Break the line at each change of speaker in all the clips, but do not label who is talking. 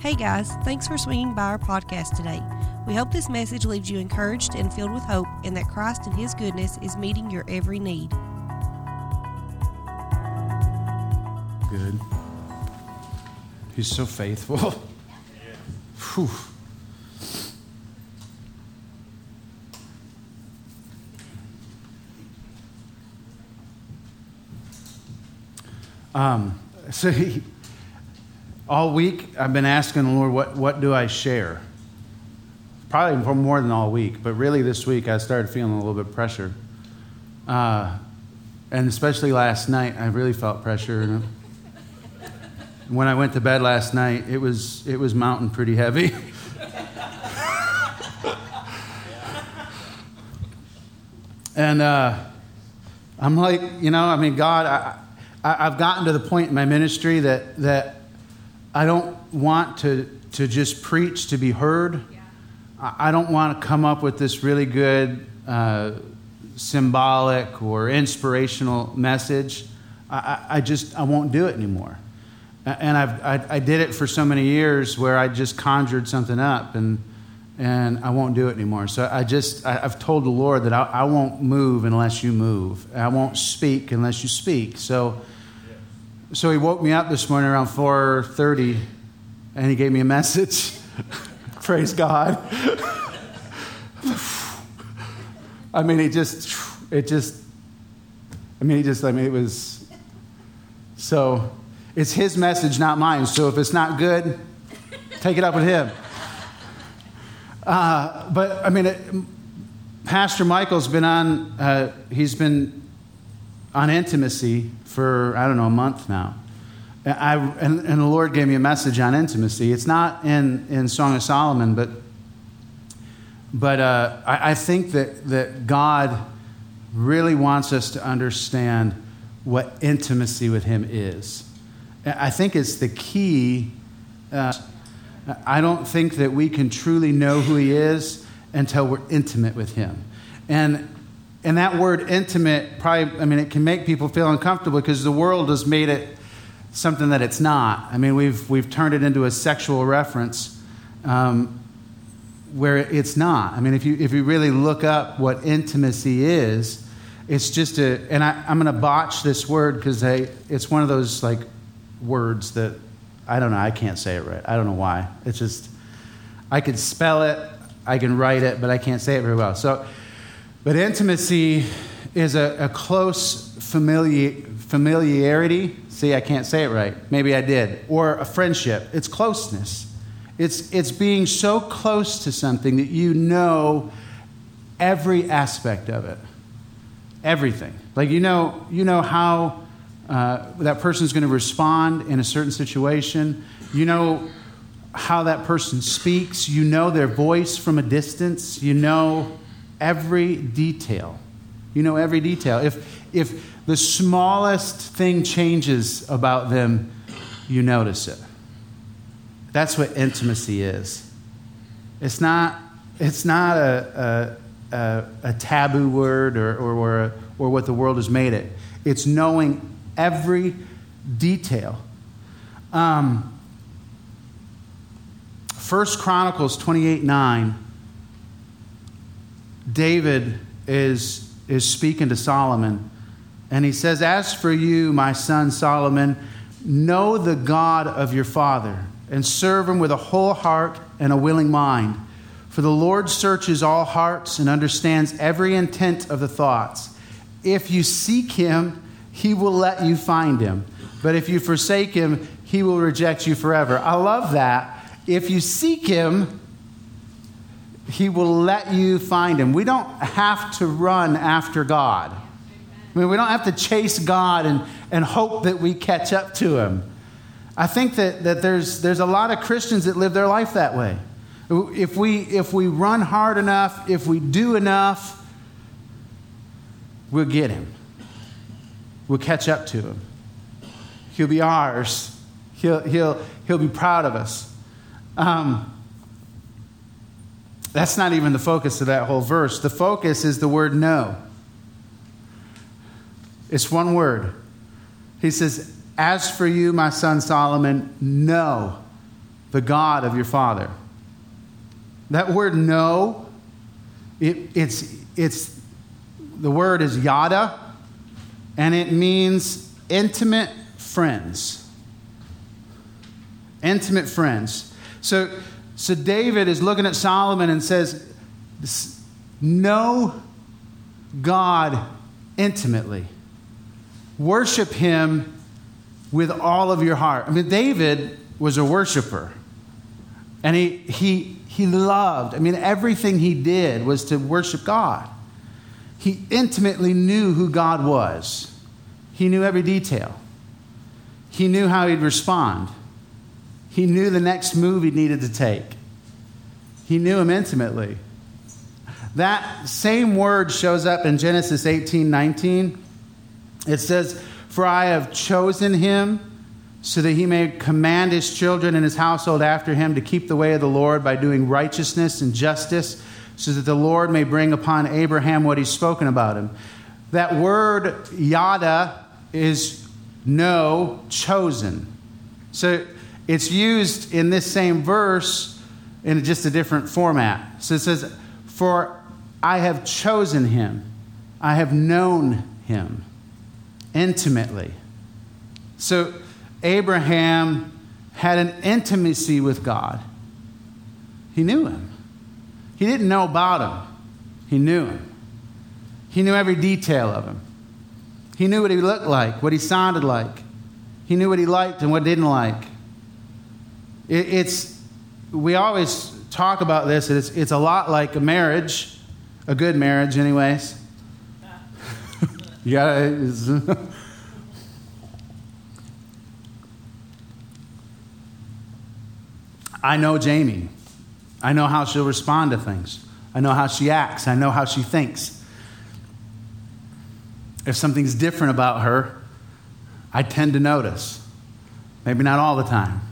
Hey guys, thanks for swinging by our podcast today. We hope this message leaves you encouraged and filled with hope, and that Christ and His goodness is meeting your every need.
Good. He's so faithful. Whew. Um, he, all week I've been asking the Lord, what, what do I share? Probably for more than all week, but really this week I started feeling a little bit pressure. Uh, and especially last night, I really felt pressure. When I went to bed last night, it was, it was mounting pretty heavy. and uh, I'm like, you know, I mean, God, I, I, I've gotten to the point in my ministry that, that I don't want to, to just preach to be heard. I, I don't want to come up with this really good uh, symbolic or inspirational message. I, I just I won't do it anymore. And I've, I, I did it for so many years where I just conjured something up and, and I won't do it anymore. So I just, I, have told the Lord that I, I, won't move unless you move. I won't speak unless you speak. So, so he woke me up this morning around 4.30 and he gave me a message. Praise God. I mean, it just, it just, I mean, it just, I mean, it was, so it's his message, not mine. So if it's not good, take it up with him. Uh, but I mean, it, Pastor Michael's been on, uh, he's been on intimacy for, I don't know, a month now. I, and, and, the Lord gave me a message on intimacy. It's not in, in Song of Solomon, but, but uh, I, I think that, that God really wants us to understand what intimacy with Him is. I think it's the key. Uh, I don't think that we can truly know who He is until we're intimate with Him. And, and that word intimate, probably, I mean, it can make people feel uncomfortable because the world has made it something that it's not. I mean, we've, we've turned it into a sexual reference um, where it's not. I mean, if you, if you really look up what intimacy is, it's just a, and I, I'm going to botch this word because it's one of those like words that I don't know, I can't say it right. I don't know why. It's just, I could spell it, I can write it, but I can't say it very well. So, but intimacy is a, a close familiar, familiarity. See, I can't say it right. Maybe I did. Or a friendship. It's closeness. It's, it's being so close to something that you know every aspect of it. Everything. Like you know, you know how uh, that person is going to respond in a certain situation. You know how that person speaks. You know their voice from a distance. You know every detail. You know every detail. If, if the smallest thing changes about them, you notice it. That's what intimacy is. It's not, it's not a, a, a, a taboo word or, or, or, or what the world has made it. It's knowing every detail. Um, 1 Chronicles 28 9, David is, is speaking to Solomon, and he says, As for you, my son Solomon, know the God of your father, and serve him with a whole heart and a willing mind. For the Lord searches all hearts and understands every intent of the thoughts. If you seek him, he will let you find him. But if you forsake him, he will reject you forever. I love that. If you seek him, he will let you find him. We don't have to run after God. I mean, we don't have to chase God and, and hope that we catch up to him. I think that, that there's, there's a lot of Christians that live their life that way. If we, if we run hard enough, if we do enough, we'll get him. We'll catch up to him. He'll be ours. He'll, he'll, he'll be proud of us. Um, that's not even the focus of that whole verse. The focus is the word know. It's one word. He says, As for you, my son Solomon, know the God of your father. That word know, it, it's, it's, the word is yada, and it means intimate friends. Intimate friends. So, so David is looking at Solomon and says, Know God intimately. Worship him with all of your heart. I mean, David was a worshiper. And he, he, he loved, I mean, everything he did was to worship God. He intimately knew who God was, he knew every detail. He knew how he'd respond. He knew the next move he needed to take. He knew him intimately. That same word shows up in Genesis 18 19. It says, For I have chosen him so that he may command his children and his household after him to keep the way of the Lord by doing righteousness and justice, so that the Lord may bring upon Abraham what he's spoken about him. That word yada is know, chosen. So it's used in this same verse in just a different format. So it says, For I have chosen him, I have known him intimately. So Abraham had an intimacy with God. He knew him. He didn't know about him, he knew him. He knew every detail of him. He knew what he looked like, what he sounded like. He knew what he liked and what didn't like. It, it's, we always talk about this, it's, it's a lot like a marriage, a good marriage, anyways. yeah, I know Jamie. I know how she'll respond to things. I know how she acts. I know how she thinks. If something's different about her, I tend to notice. Maybe not all the time.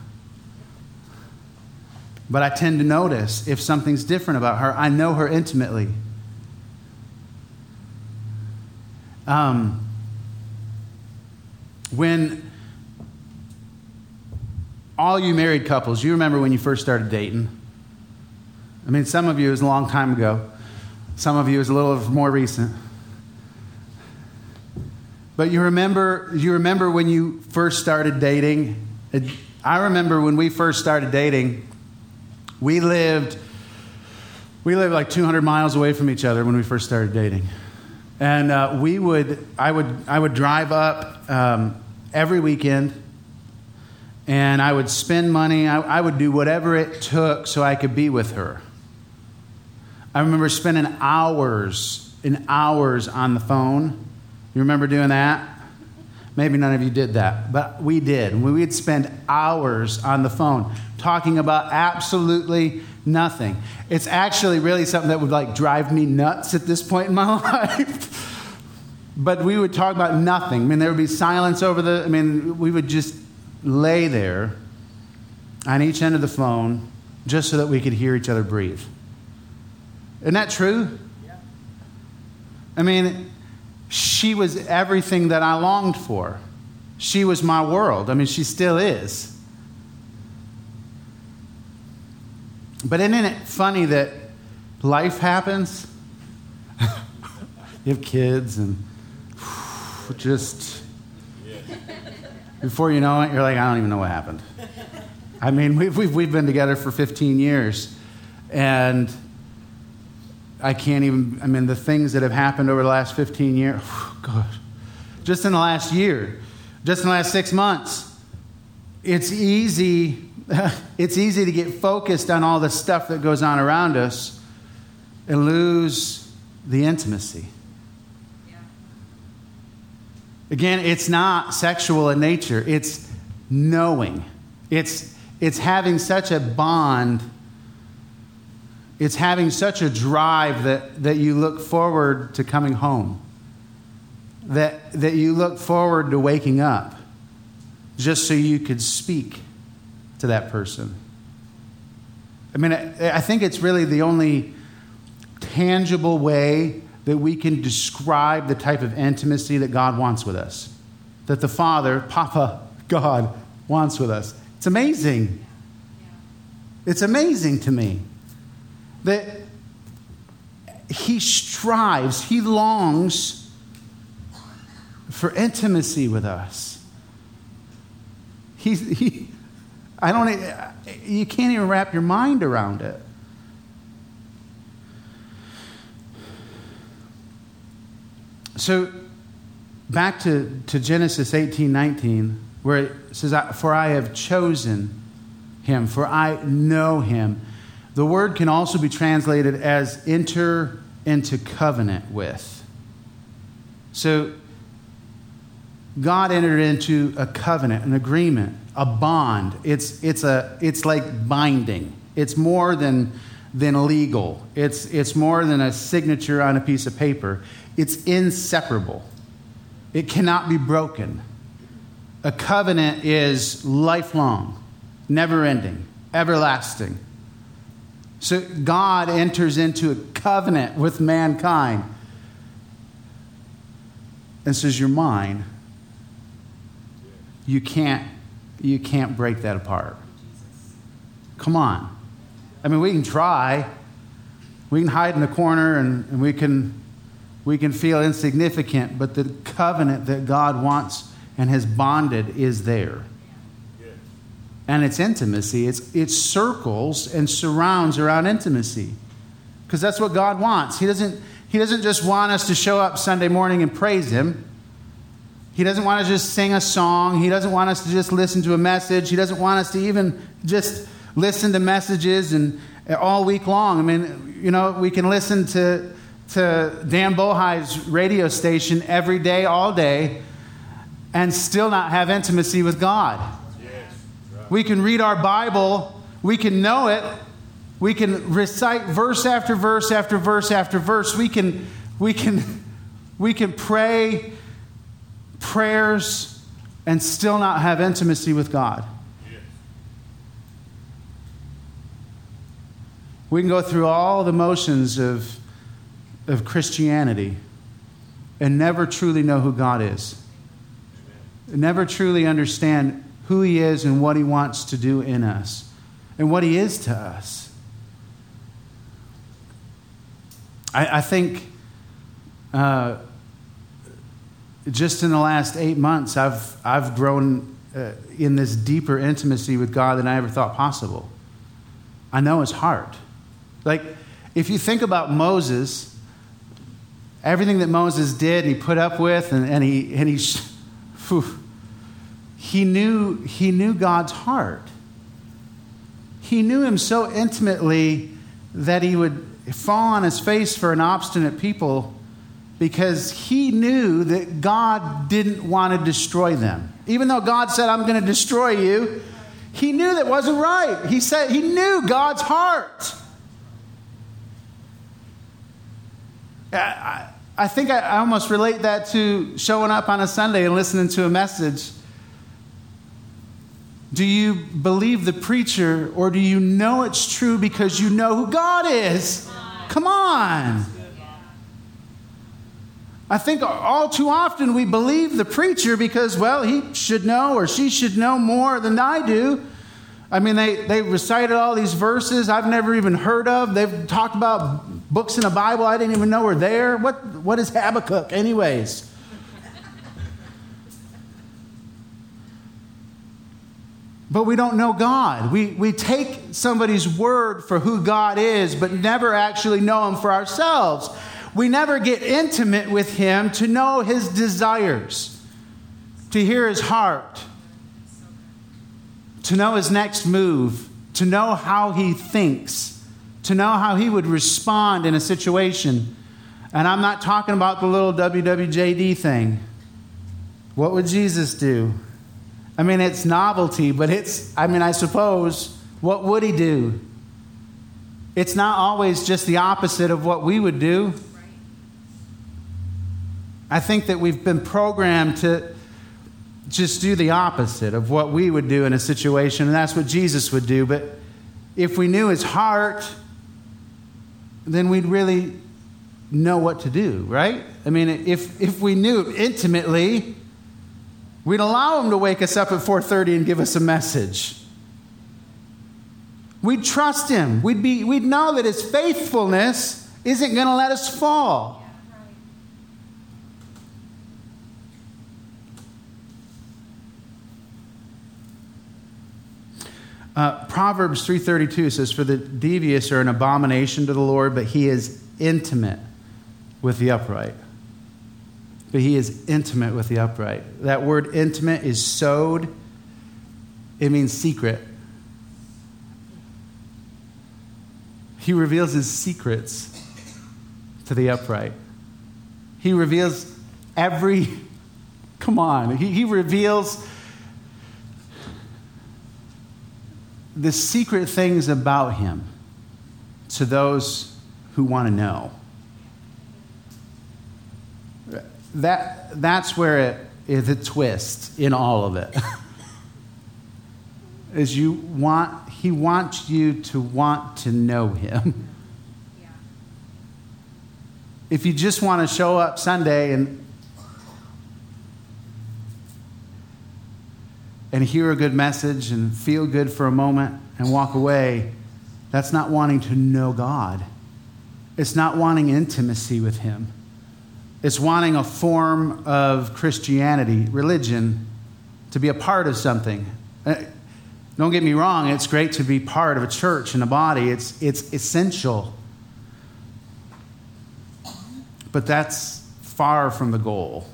But I tend to notice if something's different about her. I know her intimately. Um, when all you married couples, you remember when you first started dating? I mean, some of you is a long time ago, some of you is a little more recent. But you remember, you remember when you first started dating? I remember when we first started dating, we lived, we lived like 200 miles away from each other when we first started dating. And uh, we would, I would, I would drive up um, every weekend and I would spend money. I, I, would do whatever it took so I could be with her. I remember spending hours and hours on the phone. You remember doing that? Maybe none of you did that, but we did. We would spend hours on the phone talking about absolutely nothing. It's actually really something that would like drive me nuts at this point in my life. but we would talk about nothing. I mean, there would be silence over the, I mean, we would just lay there on each end of the phone just so that we could hear each other breathe. Isn't that true? Yeah. I mean, she was everything that I longed for. She was my world. I mean, she still is. But isn't it funny that life happens? you have kids and just before you know it, you're like, I don't even know what happened. I mean, we've, we've, we've been together for 15 years, and I can't even, I mean, the things that have happened over the last 15 years, gosh, just in the last year, just in the last six months, it's easy, it's easy to get focused on all the stuff that goes on around us and lose the intimacy. Again, it's not sexual in nature, it's knowing. It's, it's having such a bond, it's having such a drive that, that you look forward to coming home, that, that you look forward to waking up just so you could speak to that person. I mean, I, I think it's really the only tangible way that we can describe the type of intimacy that God wants with us, that the Father, Papa, God, wants with us. It's amazing. It's amazing to me that he strives, he longs for intimacy with us. He's, he, I don't, you can't even wrap your mind around it. So, back to, to Genesis 18 19, where it says, For I have chosen him, for I know him. The word can also be translated as enter into covenant with. So, God entered into a covenant, an agreement, a bond. It's, it's, a, it's like binding. It's more than, than legal. It's, it's more than a signature on a piece of paper. It's inseparable. It cannot be broken. A covenant is lifelong, never ending, everlasting. So God enters into a covenant with mankind and says, You're mine. You can't, you can't break that apart. Come on. I mean, we can try. We can hide in the corner and, and we, can, we can feel insignificant, but the covenant that God wants and has bonded is there and it's intimacy. It's, it circles and surrounds around intimacy because that's what God wants. He doesn't, he doesn't just want us to show up Sunday morning and praise Him. He doesn't want us to just sing a song. He doesn't want us to just listen to a message. He doesn't want us to even just listen to messages and uh, all week long. I mean, you know, we can listen to, to Dan Bohai's radio station every day, all day, and still not have intimacy with God. We can read our Bible, we can know it, we can recite verse after verse after verse after verse. We can, we can, we can pray prayers and still not have intimacy with God. We can go through all the motions of, of Christianity and never truly know who God is. Never truly understand who He is and what He wants to do in us and what He is to us. I, I think uh, just in the last eight months, I've, I've grown uh, in this deeper intimacy with God than I ever thought possible. I know His heart. Like, if you think about Moses, everything that Moses did, and he put up with, and, and he, and he, whew, he knew, he knew God's heart. He knew him so intimately that he would fall on his face for an obstinate people because he knew that God didn't want to destroy them. Even though God said, I'm going to destroy you, he knew that wasn't right. He said he knew God's heart. I, I think I, I almost relate that to showing up on a Sunday and listening to a message do you believe the preacher or do you know it's true because you know who God is? Come on. I think all too often we believe the preacher because, well, he should know or she should know more than I do. I mean, they, they recited all these verses I've never even heard of. They've talked about books in the Bible I didn't even know were there. What, what is Habakkuk, anyways? But we don't know God. We, we take somebody's word for who God is, but never actually know Him for ourselves. We never get intimate with Him to know His desires, to hear His heart, to know His next move, to know how He thinks, to know how He would respond in a situation. And I'm not talking about the little WWJD thing. What would Jesus do? I mean, it's novelty, but it's, I mean, I suppose, what would he do? It's not always just the opposite of what we would do. I think that we've been programmed to just do the opposite of what we would do in a situation, and that's what Jesus would do. But if we knew his heart, then we'd really know what to do, right? I mean, if, if we knew intimately, We'd allow him to wake us up at 4:30 and give us a message. We'd trust him. We'd, be, we'd know that his faithfulness isn't going to let us fall. Uh, Proverbs 3:32 says, "For the devious are an abomination to the Lord, but He is intimate with the upright." But He is intimate with the upright. That word "intimate" is sod. It means secret. He reveals His secrets to the upright. He reveals every. Come on, He, he reveals the secret things about him to those who want to know. That, that's where it is the twist in all of it. is you want he wants you to want to know him. Yeah. If you just want to show up Sunday and and hear a good message and feel good for a moment and walk away, that's not wanting to know God. It's not wanting intimacy with Him. It's wanting a form of Christianity, religion, to be a part of something. Uh, don't get me wrong, it's great to be part of a church and a body, it's, it's essential. But that's far from the goal.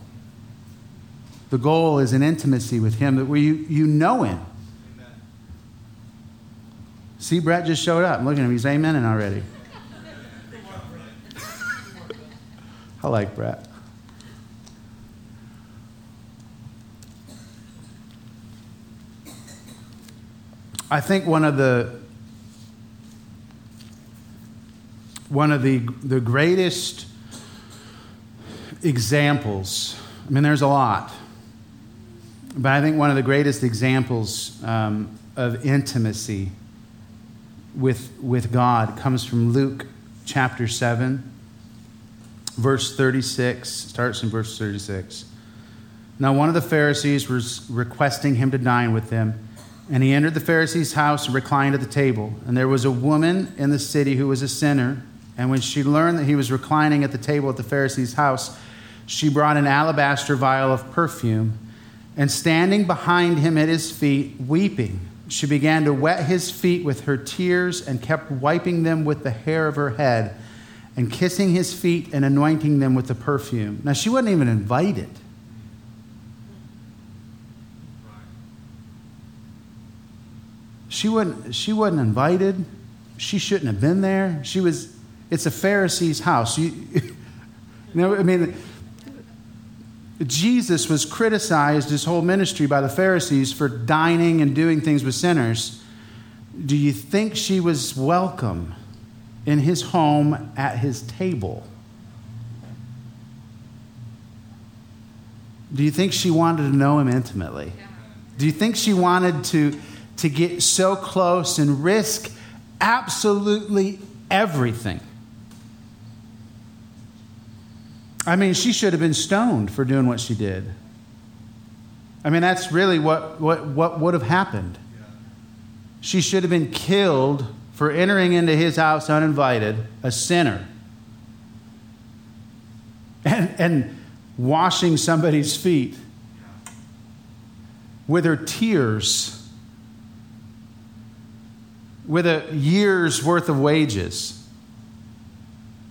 The goal is an intimacy with Him that where you, you know Him. Amen. See, Brett just showed up. Looking at him. He's amening already. I like Brett. I think one of the one of the, the greatest examples, I mean, there's a lot, but I think one of the greatest examples um, of intimacy with, with God comes from Luke chapter 7, verse 36. Starts in verse 36. Now, one of the Pharisees was requesting him to dine with them, and he entered the Pharisee's house and reclined at the table. And there was a woman in the city who was a sinner, and when she learned that he was reclining at the table at the Pharisee's house, she brought an alabaster vial of perfume and standing behind him at his feet, weeping, she began to wet his feet with her tears and kept wiping them with the hair of her head and kissing his feet and anointing them with the perfume. Now, she wasn't even invited. She wasn't, she wasn't invited. She shouldn't have been there. She was, it's a Pharisee's house. You, you know, I mean, Jesus was criticized his whole ministry by the Pharisees for dining and doing things with sinners. Do you think she was welcome in his home at his table? Do you think she wanted to know him intimately? Do you think she wanted to, to get so close and risk absolutely everything? I mean, she should have been stoned for doing what she did. I mean, that's really what, what, what would have happened. She should have been killed for entering into his house uninvited, a sinner, and, and washing somebody's feet with her tears, with a year's worth of wages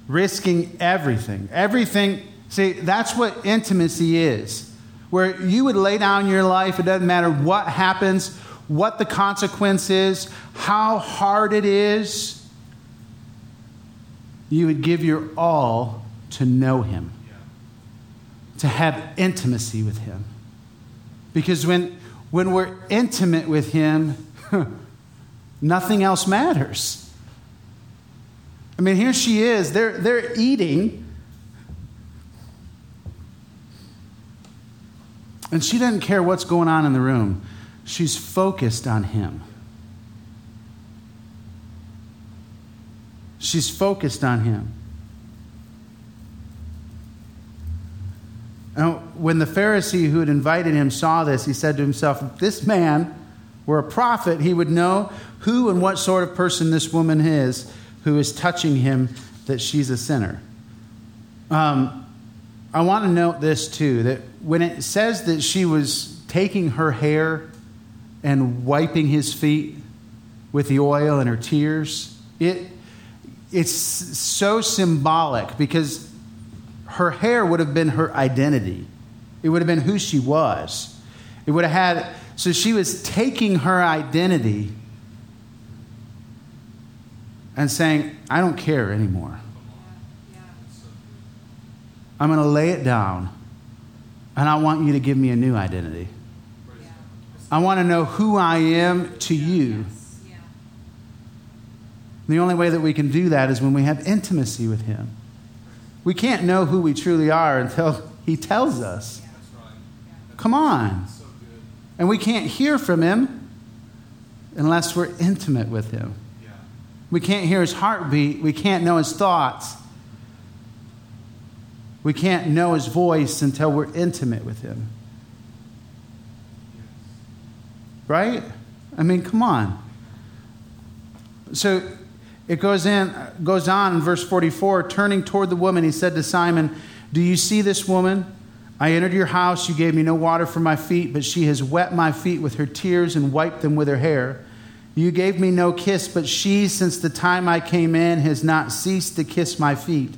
risking everything. Everything. See, that's what intimacy is. Where you would lay down your life, it doesn't matter what happens, what the consequence is, how hard it is. You would give your all to know Him, to have intimacy with Him. Because when, when we're intimate with Him, nothing else matters. I mean, here she is. They're, they're eating. And she doesn't care what's going on in the room. She's focused on him. She's focused on him. Now, when the Pharisee who had invited him saw this, he said to himself, This man were a prophet, he would know who and what sort of person this woman is who is touching him that she's a sinner. Um, I want to note this too that when it says that she was taking her hair and wiping his feet with the oil and her tears, it, it's so symbolic because her hair would have been her identity. It would have been who she was. It would have had, so she was taking her identity and saying, I don't care anymore. I'm going to lay it down, and I want you to give me a new identity. I want to know who I am to you. The only way that we can do that is when we have intimacy with Him. We can't know who we truly are until He tells us. Come on. And we can't hear from Him unless we're intimate with Him. We can't hear His heartbeat. We can't know His thoughts. We can't know His voice until we're intimate with Him. Right? I mean, come on. So it goes in goes on in verse 44 turning toward the woman he said to simon do you see this woman i entered your house you gave me no water for my feet but she has wet my feet with her tears and wiped them with her hair you gave me no kiss but she since the time i came in has not ceased to kiss my feet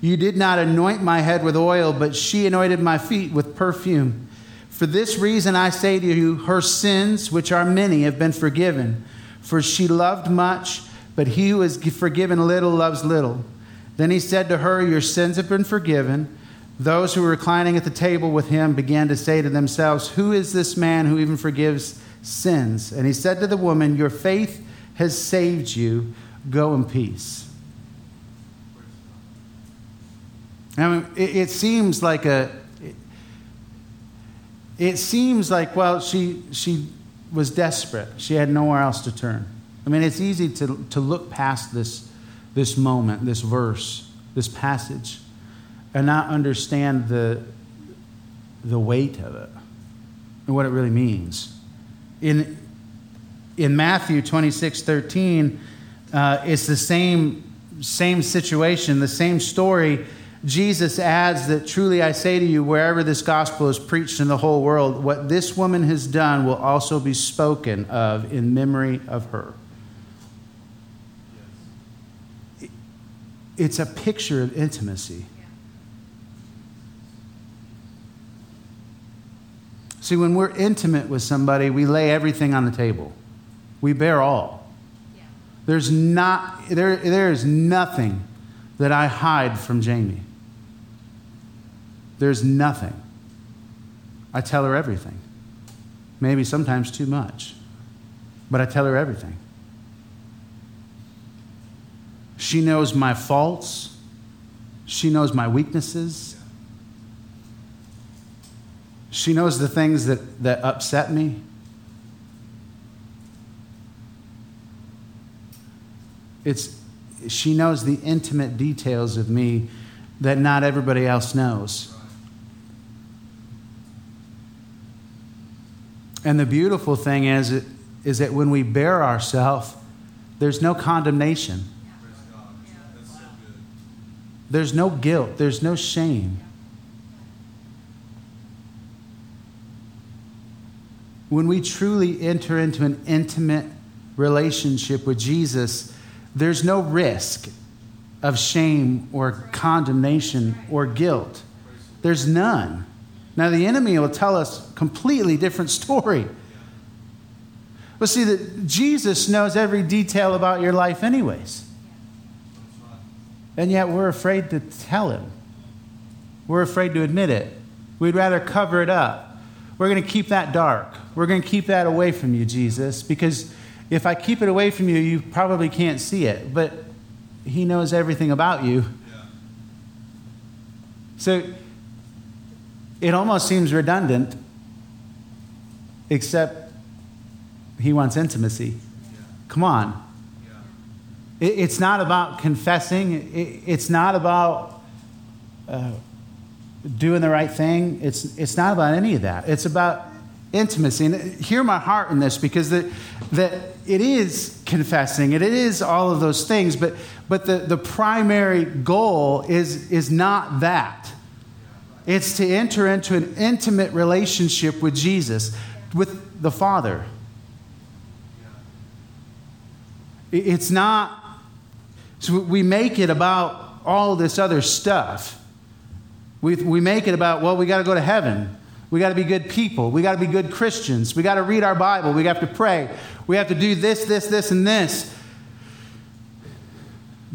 you did not anoint my head with oil but she anointed my feet with perfume for this reason i say to you her sins which are many have been forgiven for she loved much but he who is forgiven little loves little. Then he said to her, Your sins have been forgiven. Those who were reclining at the table with him began to say to themselves, Who is this man who even forgives sins? And he said to the woman, Your faith has saved you. Go in peace. I mean, it, it seems like a. It, seems like, well, she, she was desperate. She had nowhere else to turn. I mean, it's easy to, to look past this, this moment, this verse, this passage, and not understand the, the weight of it and what it really means. In, in Matthew 26 13, uh, it's the same, same situation, the same story. Jesus adds that truly I say to you, wherever this gospel is preached in the whole world, what this woman has done will also be spoken of in memory of her. it's a picture of intimacy. See, when we're intimate with somebody, we lay everything on the table. We bare all. There's not there, there is nothing that I hide from Jamie. There's nothing. I tell her everything. Maybe sometimes too much. But I tell her everything. She knows my faults. She knows my weaknesses. She knows the things that, that upset me. It's, she knows the intimate details of me that not everybody else knows. And the beautiful thing is, is that when we bare ourselves, there's no condemnation. There's no guilt, there's no shame. When we truly enter into an intimate relationship with Jesus, there's no risk of shame or condemnation or guilt. There's none. Now, the enemy will tell us a completely different story. But see, that Jesus knows every detail about your life, anyways. And yet we're afraid to tell him. We're afraid to admit it. We'd rather cover it up. We're going to keep that dark. We're going to keep that away from you, Jesus, because if I keep it away from you, you probably can't see it. But he knows everything about you. Yeah. So it almost seems redundant, except he wants intimacy. Come on. It's not about confessing, it's not about uh, doing the right thing. It's, it's not about any of that. It's about intimacy. And hear my heart in this because that, that it is confessing, and it is all of those things, but, but the, the primary goal is, is not that. It's to enter into an intimate relationship with Jesus, with the Father. It's not, so we make it about all this other stuff. We, we make it about, well, we got to go to heaven. We got to be good people. We got to be good Christians. We got to read our Bible. We have to pray. We have to do this, this, this, and this.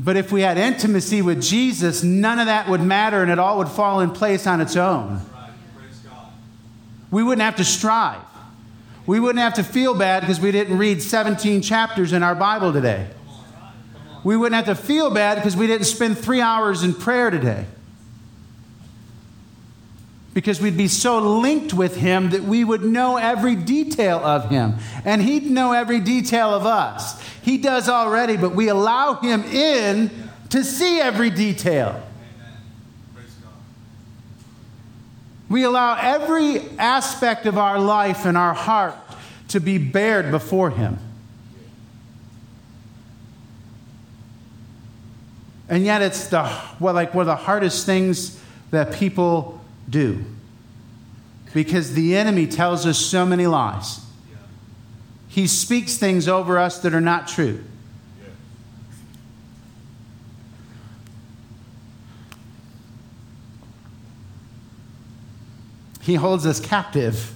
But if we had intimacy with Jesus, none of that would matter and it all would fall in place on its own. We wouldn't have to strive. We wouldn't have to feel bad because we didn't read 17 chapters in our Bible today. We wouldn't have to feel bad because we didn't spend three hours in prayer today because we'd be so linked with him that we would know every detail of him and he'd know every detail of us. He does already, but we allow him in to see every detail. We allow every aspect of our life and our heart to be bared before him. And yet it's the well, like one of the hardest things that people do. Because the enemy tells us so many lies. He speaks things over us that are not true. He holds us captive.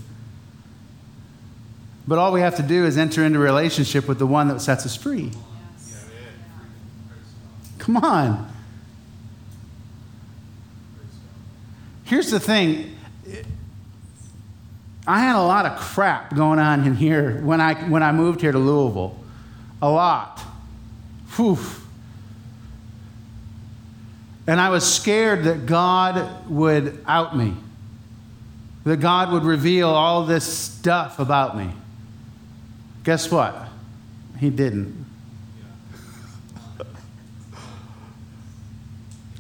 But all we have to do is enter into relationship with the one that sets us free. Come on. Here's the thing I had a lot of crap going on in here when I, when I moved here to Louisville. A lot. Whew. And I was scared that God would out me, that God would reveal all this stuff about me. Guess what? He didn't.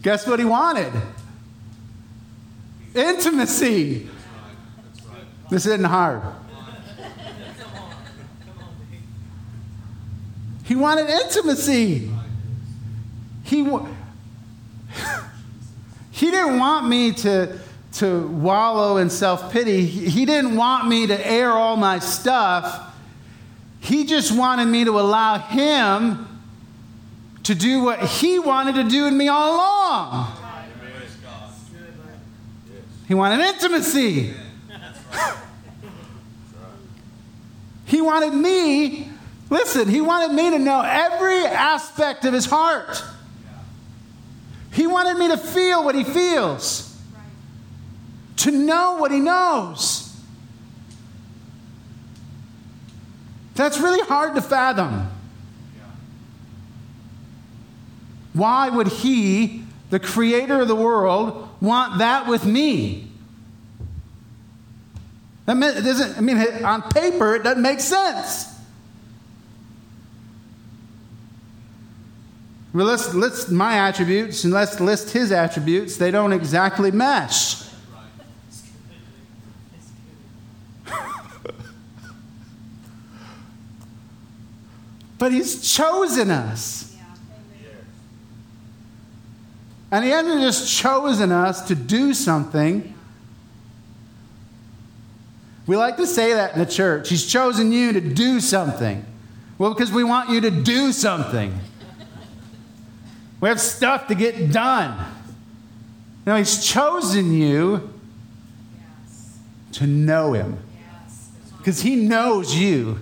Guess what he wanted? Intimacy. This isn't hard. He wanted intimacy. He, he didn't want me to, to wallow in self pity. He didn't want me to air all my stuff. He just wanted me to allow him to do what he wanted to do in me all along. He wanted intimacy. he wanted me, listen, he wanted me to know every aspect of his heart. He wanted me to feel what he feels, to know what he knows. That's really hard to fathom. Why would he, the creator of the world, want that with me? That doesn't, I mean, on paper, it doesn't make sense. Well, let's list my attributes and let's list his attributes. They don't exactly mesh. but he's chosen us. And he hasn't just chosen us to do something. We like to say that in the church. He's chosen you to do something. Well, because we want you to do something. We have stuff to get done. You know, He's chosen you to know Him. Because He knows you,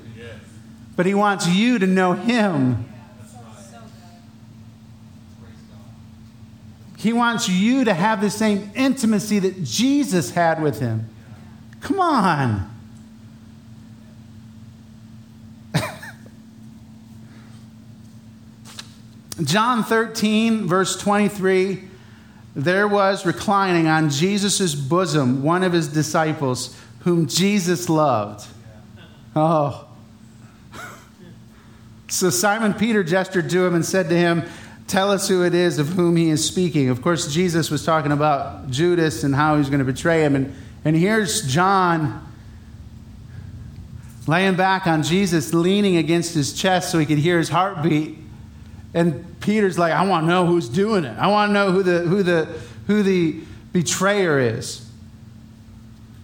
but He wants you to know Him. He wants you to have the same intimacy that Jesus had with Him. Come on. John 13, verse 23, there was reclining on Jesus' bosom one of his disciples whom Jesus loved. Oh. So Simon Peter gestured to him and said to him, Tell us who it is of whom he is speaking. Of course, Jesus was talking about Judas and how he's going to betray him. And and here's John laying back on Jesus, leaning against his chest so he could hear his heartbeat. And Peter's like, I want to know who's doing it. I want to know who the, who, the, who the betrayer is.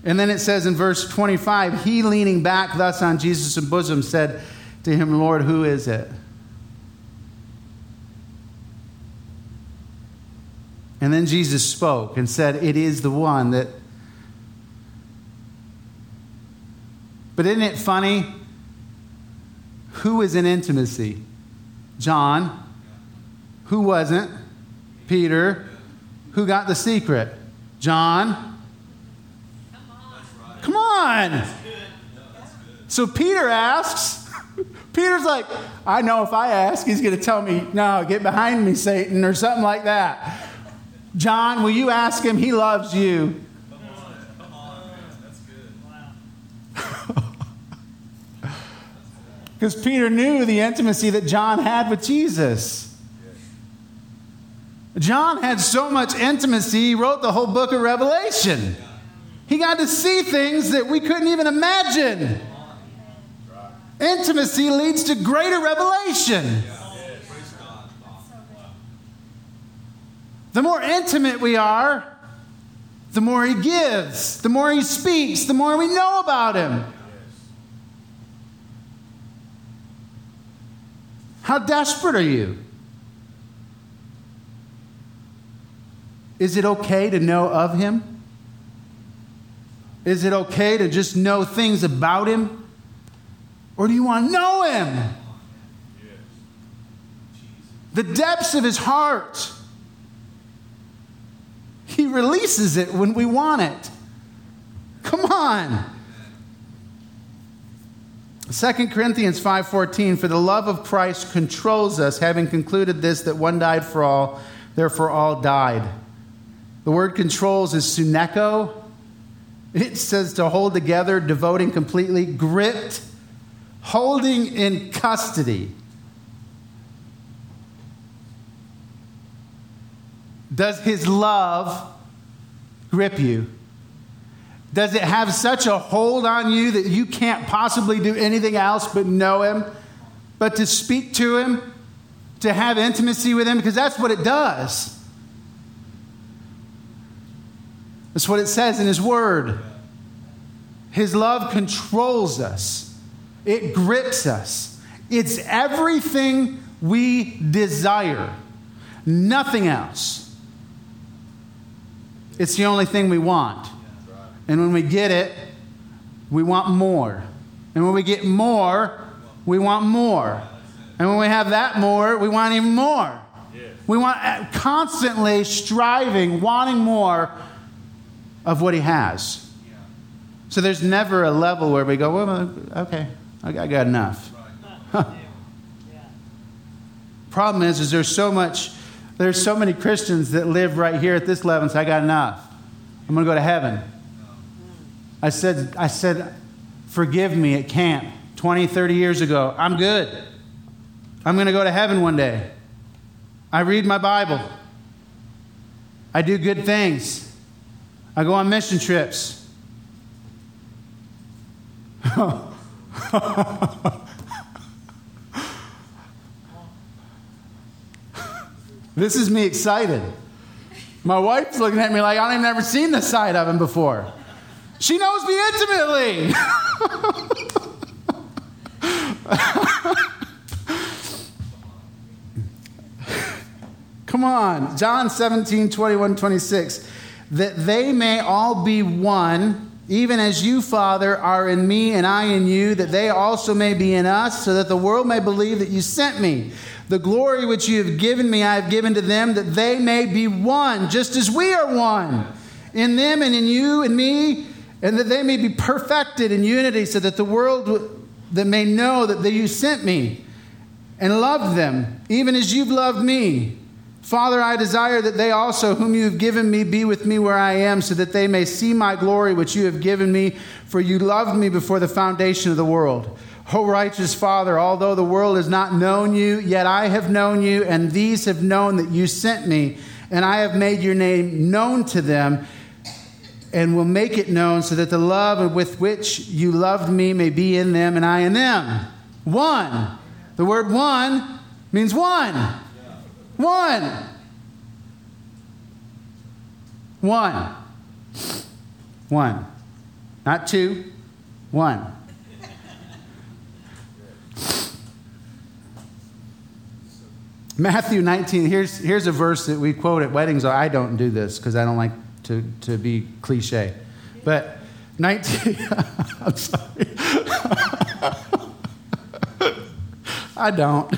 And then it says in verse 25, he leaning back thus on Jesus' bosom said to him, Lord, who is it? And then Jesus spoke and said, It is the one that But isn't it funny? Who is in intimacy? John. Who wasn't? Peter. Who got the secret? John. Come on. So Peter asks. Peter's like, I know if I ask, he's going to tell me, no, get behind me, Satan, or something like that. John, will you ask him? He loves you. Because Peter knew the intimacy that John had with Jesus. John had so much intimacy, he wrote the whole book of Revelation. He got to see things that we couldn't even imagine. Intimacy leads to greater revelation. The more intimate we are, the more he gives, the more he speaks, the more we know about him. How desperate are you? Is it okay to know of him? Is it okay to just know things about him? Or do you want to know him? The depths of his heart. He releases it when we want it. Come on. 2 Corinthians 5:14 for the love of Christ controls us having concluded this that one died for all therefore all died. The word controls is suneko. It says to hold together, devoting completely, gripped, holding in custody. Does his love grip you? Does it have such a hold on you that you can't possibly do anything else but know Him, but to speak to Him, to have intimacy with Him? Because that's what it does. That's what it says in His Word. His love controls us, it grips us. It's everything we desire, nothing else. It's the only thing we want. And when we get it, we want more. And when we get more, we want more. And when we have that more, we want even more. We want uh, constantly striving, wanting more of what he has. So there's never a level where we go, well, okay, I got enough. Problem is, is there's so much, there's so many Christians that live right here at this level and say, I got enough. I'm going to go to heaven. I said, I said, forgive me at camp 20, 30 years ago. I'm good. I'm going to go to heaven one day. I read my Bible. I do good things. I go on mission trips. this is me excited. My wife's looking at me like I've never seen this side of him before. She knows me intimately. Come on. John 17, 21, 26. That they may all be one, even as you, Father, are in me and I in you, that they also may be in us, so that the world may believe that you sent me. The glory which you have given me, I have given to them, that they may be one, just as we are one. In them and in you and me, and that they may be perfected in unity, so that the world that may know that you sent me and loved them, even as you've loved me. Father, I desire that they also, whom you have given me, be with me where I am, so that they may see my glory which you have given me, for you loved me before the foundation of the world. O righteous Father, although the world has not known you, yet I have known you, and these have known that you sent me, and I have made your name known to them and will make it known so that the love with which you loved me may be in them and I in them. One. The word one means one. One. One. One. Not two, one. Matthew 19, here's, here's a verse that we quote at weddings. I don't do this because I don't like to, to be cliche. But 19, I'm sorry. I don't.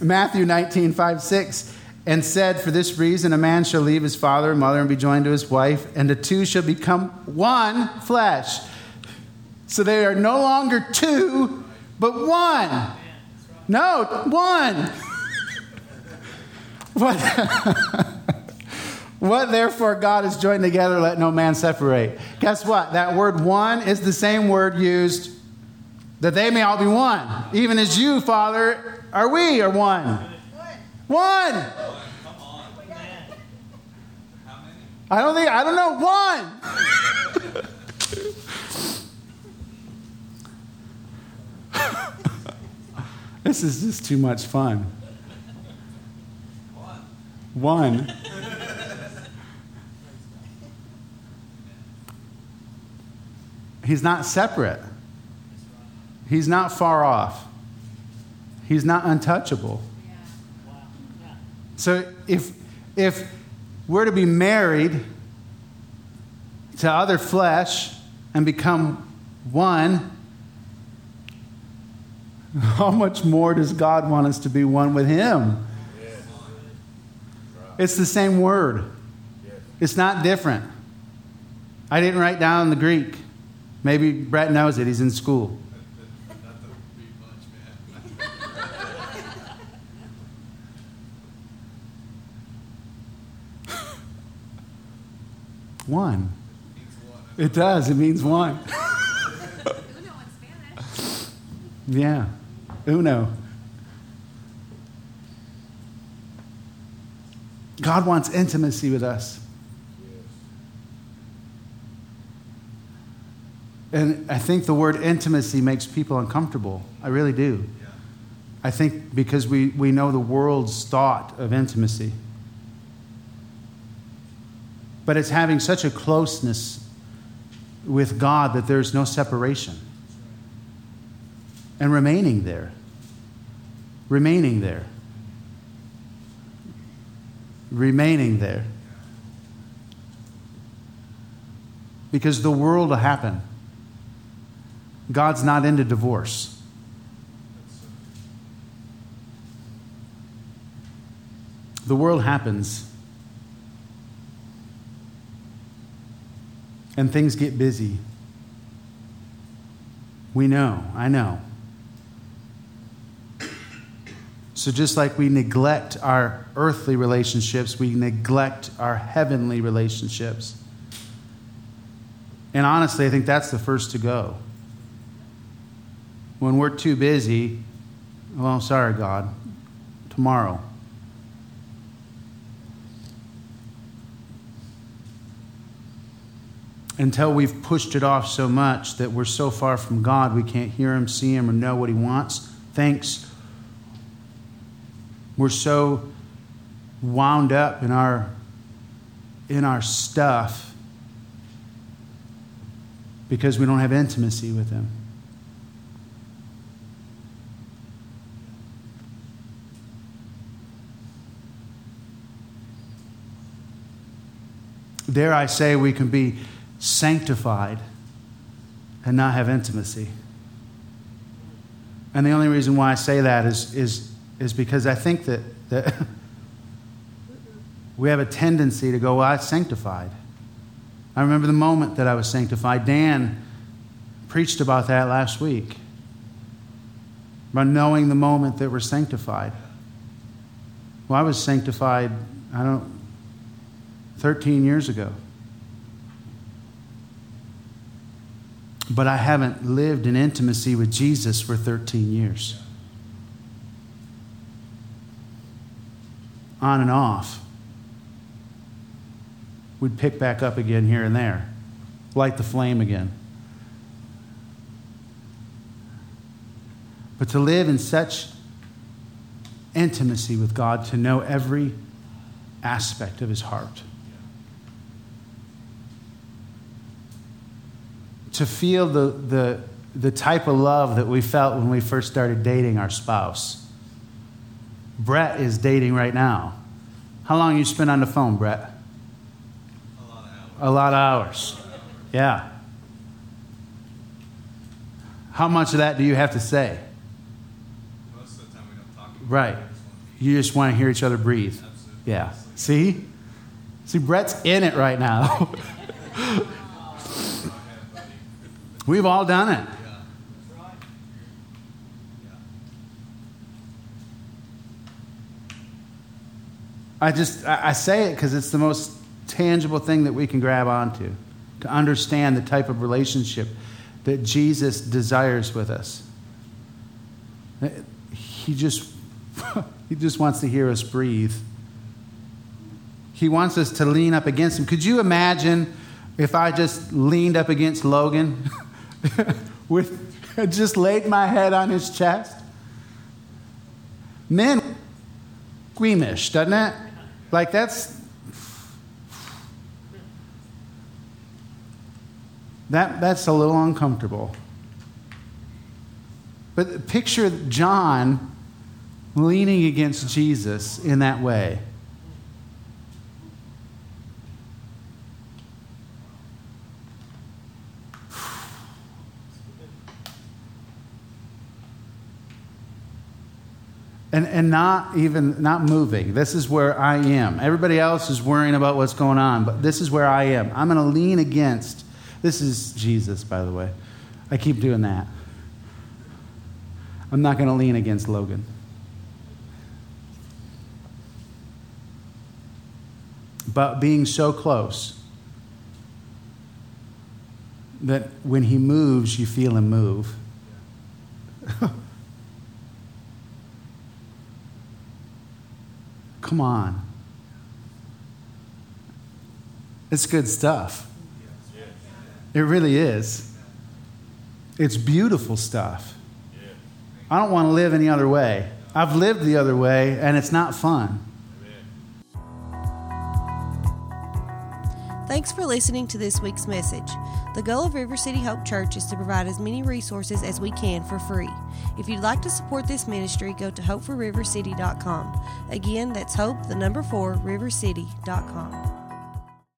Matthew 19, 5, 6, and said, For this reason, a man shall leave his father and mother and be joined to his wife, and the two shall become one flesh. So they are no longer two, but one. No, one. what, what therefore God has joined together, let no man separate. Guess what? That word one is the same word used that they may all be one. Even as you, Father, are we are one. One. I don't think, I don't know, one. This is just too much fun. One. He's not separate. He's not far off. He's not untouchable. So if if we're to be married to other flesh and become one, how much more does God want us to be one with Him? It's the same word. It's not different. I didn't write down the Greek. Maybe Brett knows it. He's in school. One. It does. It means one.
Uno in Spanish.
Yeah. Uno. God wants intimacy with us. And I think the word intimacy makes people uncomfortable. I really do. I think because we, we know the world's thought of intimacy. But it's having such a closeness with God that there's no separation. And remaining there. Remaining there. Remaining there. Because the world will happen. God's not into divorce. The world happens. And things get busy. We know, I know. So, just like we neglect our earthly relationships, we neglect our heavenly relationships. And honestly, I think that's the first to go. When we're too busy, well, sorry, God, tomorrow. Until we've pushed it off so much that we're so far from God we can't hear Him, see Him, or know what He wants. Thanks. We're so wound up in our in our stuff because we don't have intimacy with Him. Dare I say, we can be sanctified and not have intimacy. And the only reason why I say that is, is, is because I think that, that we have a tendency to go, well, I'm sanctified. I remember the moment that I was sanctified. Dan preached about that last week. About knowing the moment that we're sanctified. Well, I was sanctified, I don't, 13 years ago. But I haven't lived in intimacy with Jesus for 13 years. On and off. We'd pick back up again here and there, light the flame again. But to live in such intimacy with God, to know every aspect of his heart. To feel the, the, the type of love that we felt when we first started dating our spouse. Brett is dating right now. How long you spent on the phone, Brett?
A lot of hours.
A lot of hours. Yeah. How much of that do you have to say?
Most of the time we don't talk. about
Right. You just want to hear each other breathe.
Absolutely.
Yeah. See? See, Brett's in it right now. We've all done it. I just, I say it because it's the most tangible thing that we can grab onto to understand the type of relationship that Jesus desires with us. He just, he just wants to hear us breathe. He wants us to lean up against him. Could you imagine if I just leaned up against Logan with just laid my head on his chest? Men squeamish, doesn't it? Like that's that that's a little uncomfortable. But picture John leaning against Jesus in that way. And, and not even not moving. This is where i am. Everybody else is worrying about what's going on but this is where i am. I'm going to lean against this is jesus by the way. I keep doing that. I'm not going to lean against logan. But being so close that when he moves you feel him move Come on. It's good stuff. It really is. It's beautiful stuff. I don't want to live any other way. I've lived the other way, and it's not fun.
Thanks for listening to this week's message. The goal of River City Hope Church is to provide as many resources as we can for free. If you'd like to support this ministry, go to hope4rivercity.com. Again, that's hope, the number four, rivercity.com.